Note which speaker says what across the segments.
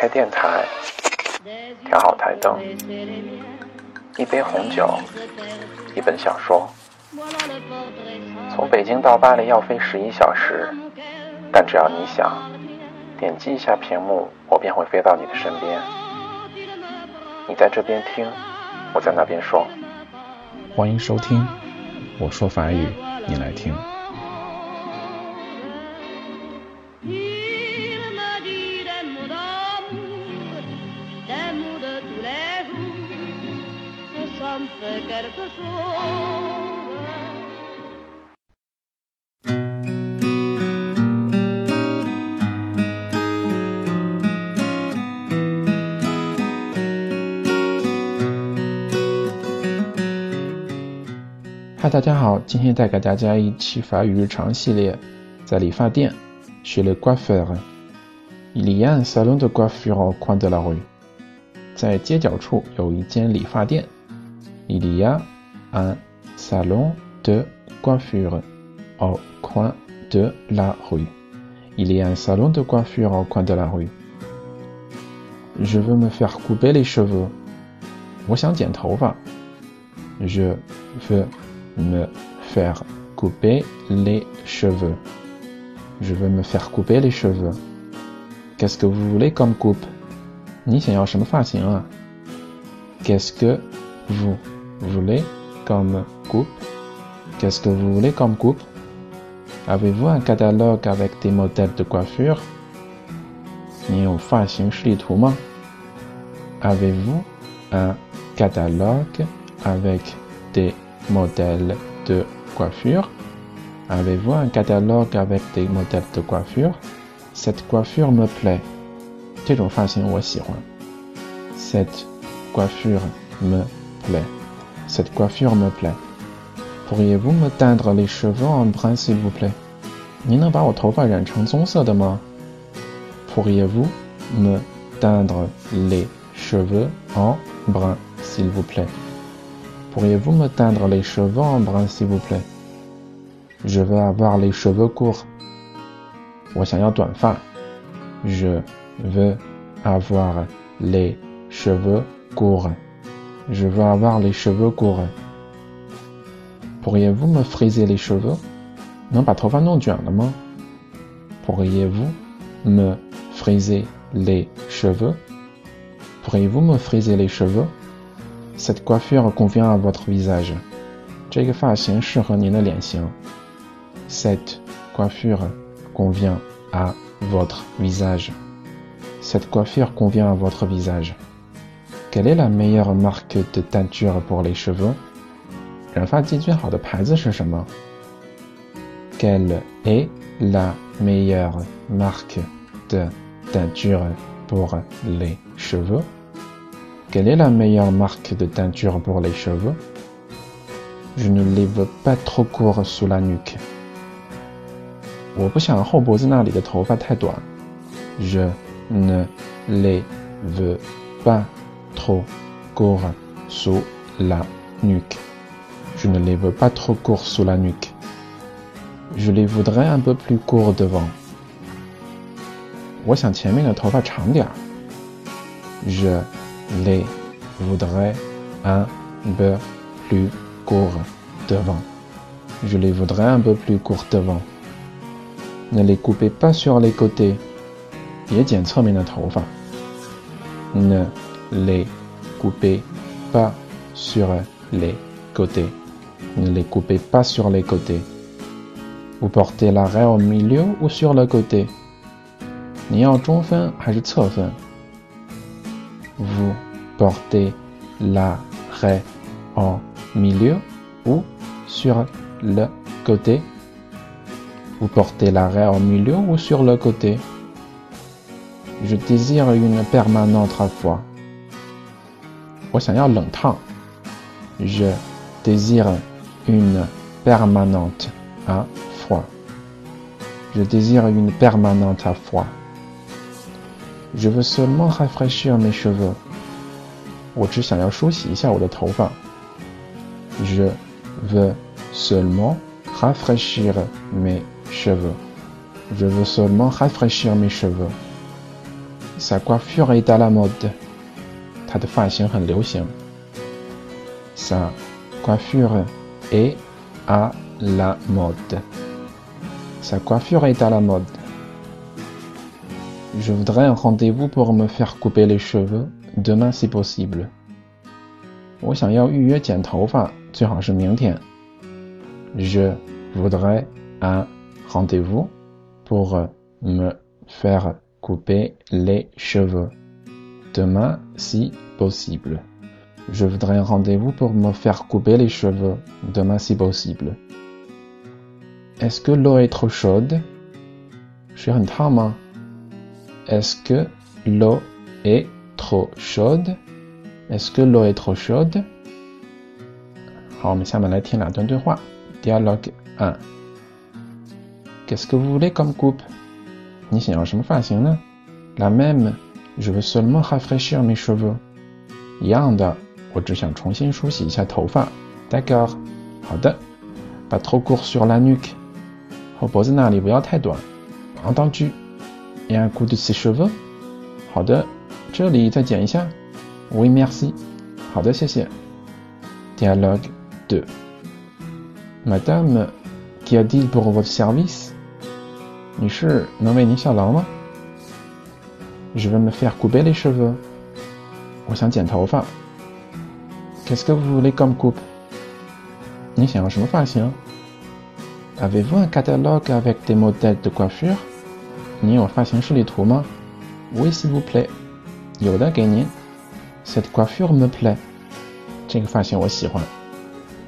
Speaker 1: 开电台，调好台灯，一杯红酒，一本小说。从北京到巴黎要飞十一小时，但只要你想，点击一下屏幕，我便会飞到你的身边。你在这边听，我在那边说。
Speaker 2: 欢迎收听，我说法语，你来听。嗨，大家好，今天带给大家一期法语日常系列，在理发店，chez le coiffeur，il y a un salon de coiffure au coin de la rue，在街角处有一间理发店，il y a un salon de coiffure au coin de la rue. Il y a un salon de coiffure au coin de la rue. Je veux me faire couper les cheveux. Je veux me faire couper les cheveux. Je veux me faire couper les cheveux. Qu'est-ce que vous voulez comme coupe? Qu'est-ce que vous voulez comme Qu'est-ce que vous voulez comme coupe Avez-vous un catalogue avec des modèles de coiffure? Avez-vous un catalogue avec des modèles de coiffure? Avez-vous un catalogue avec des modèles de coiffure? Cette coiffure me plaît. Cette coiffure me plaît. Cette coiffure me plaît. Pourriez-vous me teindre les cheveux en brun s'il vous plaît? Pourriez-vous me teindre les cheveux en brun s'il vous plaît? Pourriez-vous me teindre les cheveux en brun s'il vous plaît? Je veux avoir les cheveux courts. Je veux avoir les cheveux courts. Je veux avoir les cheveux courts. Pourriez-vous me friser les cheveux? Pourriez-vous me friser les cheveux? Pourriez-vous me friser les cheveux? Cette coiffure convient à votre visage. Cette coiffure convient à votre visage. Cette coiffure convient à votre visage. Quelle est la meilleure marque de teinture pour les cheveux? Quelle est la meilleure marque de teinture pour les cheveux? Quelle est la meilleure marque de teinture pour les cheveux Je ne les veux pas trop courts sous la nuque. Je ne les veux pas trop courts sous la nuque. Je ne les veux pas trop courts sous la nuque. Je les voudrais un peu plus courts devant. Je les voudrais un peu plus courts devant. Je les voudrais un peu plus courts devant. Ne les coupez pas sur les côtés. Ne les coupez pas sur les côtés. Ne les coupez pas sur les côtés. Vous portez l'arrêt au milieu ou sur le côté? Vous portez l'arrêt en milieu ou sur le côté? Vous portez l'arrêt en milieu ou sur le côté? Je désire une permanente à froid. Je désire une permanente à froid. Je désire une permanente à froid. Je veux seulement rafraîchir mes cheveux. Je veux seulement rafraîchir mes cheveux. Je veux seulement rafraîchir mes cheveux. Sa coiffure est à la mode. Sa coiffure est à la mode. Sa coiffure est à la mode. Je voudrais un rendez-vous pour me faire couper les cheveux demain si possible. Je voudrais un rendez-vous pour me faire couper les cheveux demain si possible. Je voudrais un rendez-vous pour me faire couper les cheveux demain si possible. Est-ce que l'eau est trop chaude? Est-ce que l'eau est trop chaude? Est-ce que l'eau est trop chaude? Dialogue 1. Qu'est-ce que vous voulez comme coupe? La même. Je veux seulement rafraîchir mes cheveux. D'accord. Pas trop court sur la nuque. Entendu. Et un coup de ses cheveux. Oui, merci. Dialogue 2. Madame, qu'y a-t-il pour votre service? Je veux me faire couper les cheveux. Qu'est-ce que vous voulez comme coupe? Avez-vous un catalogue avec des modèles de coiffure? Oui, s'il vous plaît. Cette coiffure me plaît.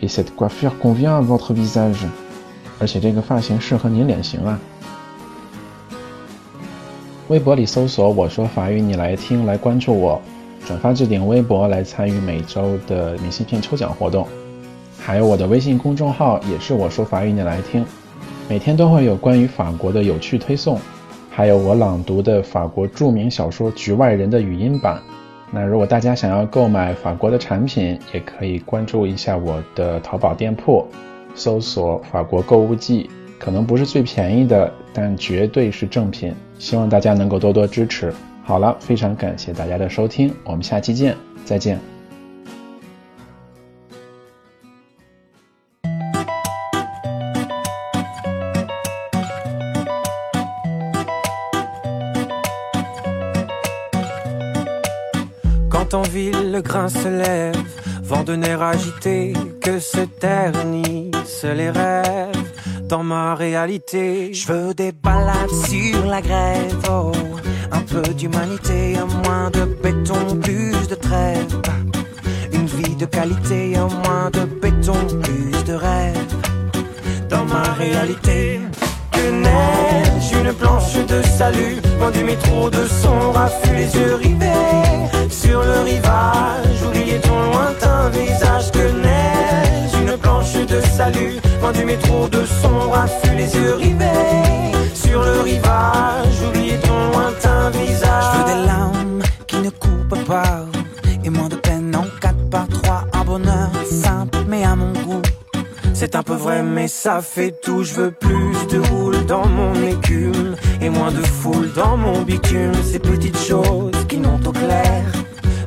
Speaker 2: Et cette coiffure convient à votre visage. 而且这个发型适合你脸型啊。 微博里搜索“我说法语，你来听”，来关注我，转发置顶微博来参与每周的明信片抽奖活动。还有我的微信公众号也是“我说法语，你来听”，每天都会有关于法国的有趣推送，还有我朗读的法国著名小说《局外人》的语音版。那如果大家想要购买法国的产品，也可以关注一下我的淘宝店铺，搜索“法国购物季”，可能不是最便宜的，但绝对是正品。希望大家能够多多支持。好了，非常感谢大家的收听，我们下期见，再见。
Speaker 3: Dans ma réalité, je veux des balades sur la grève, oh, un peu d'humanité, un moins de béton, plus de trêve. Une vie de qualité, un moins de béton, plus de rêve. Dans ma réalité, que neige, une planche de salut, loin du métro de son raffut, les yeux rivés sur le rivage, oubliez ton lointain visage que neige, une planche de salut, loin du métro de son raffut, les yeux rivés sur le rivage, oubliez ton lointain visage? Je veux des larmes qui ne coupent pas, et moins de peine en 4 par 3, un bonheur simple mais à mon goût. C'est un peu vrai, mais ça fait tout. Je veux plus de houle dans mon écume et moins de foule dans mon bitume. Ces petites choses qui n'ont au clair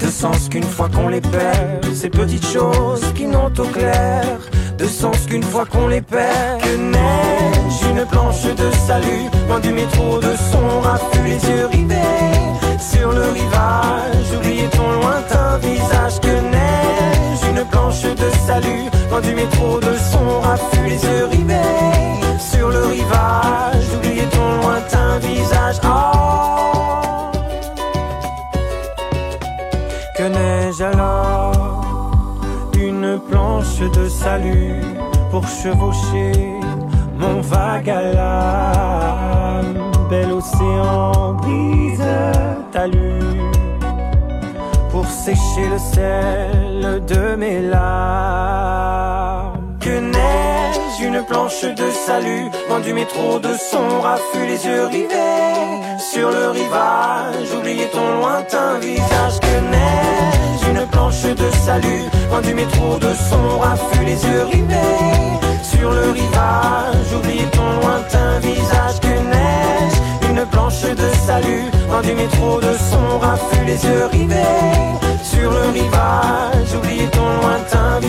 Speaker 3: de sens qu'une fois qu'on les perd. Ces petites choses qui n'ont au clair de sens qu'une fois qu'on les perd. Que neige, une planche de salut, loin du métro de son raffut, les yeux rivés sur le rivage. Oubliez ton lointain visage. Que neige, une planche de salut, loin du métro de son raffut, les yeux rivés sur le rivage. Oubliez ton lointain visage. Oh. alors? De salut pour chevaucher mon vague à l'âme. Bel océan brise talus pour sécher le sel de mes larmes. Que neige, une planche de salut, loin du métro de son raffut, les yeux rivés sur le rivage. Oubliez ton lointain visage que neige planche de salut, loin du métro de son raffut, les yeux rivés sur le rivage. J'oublie ton lointain visage que neige, une planche de salut. Dans du métro de son raffut Les yeux rivés sur le rivage Oublie ton lointain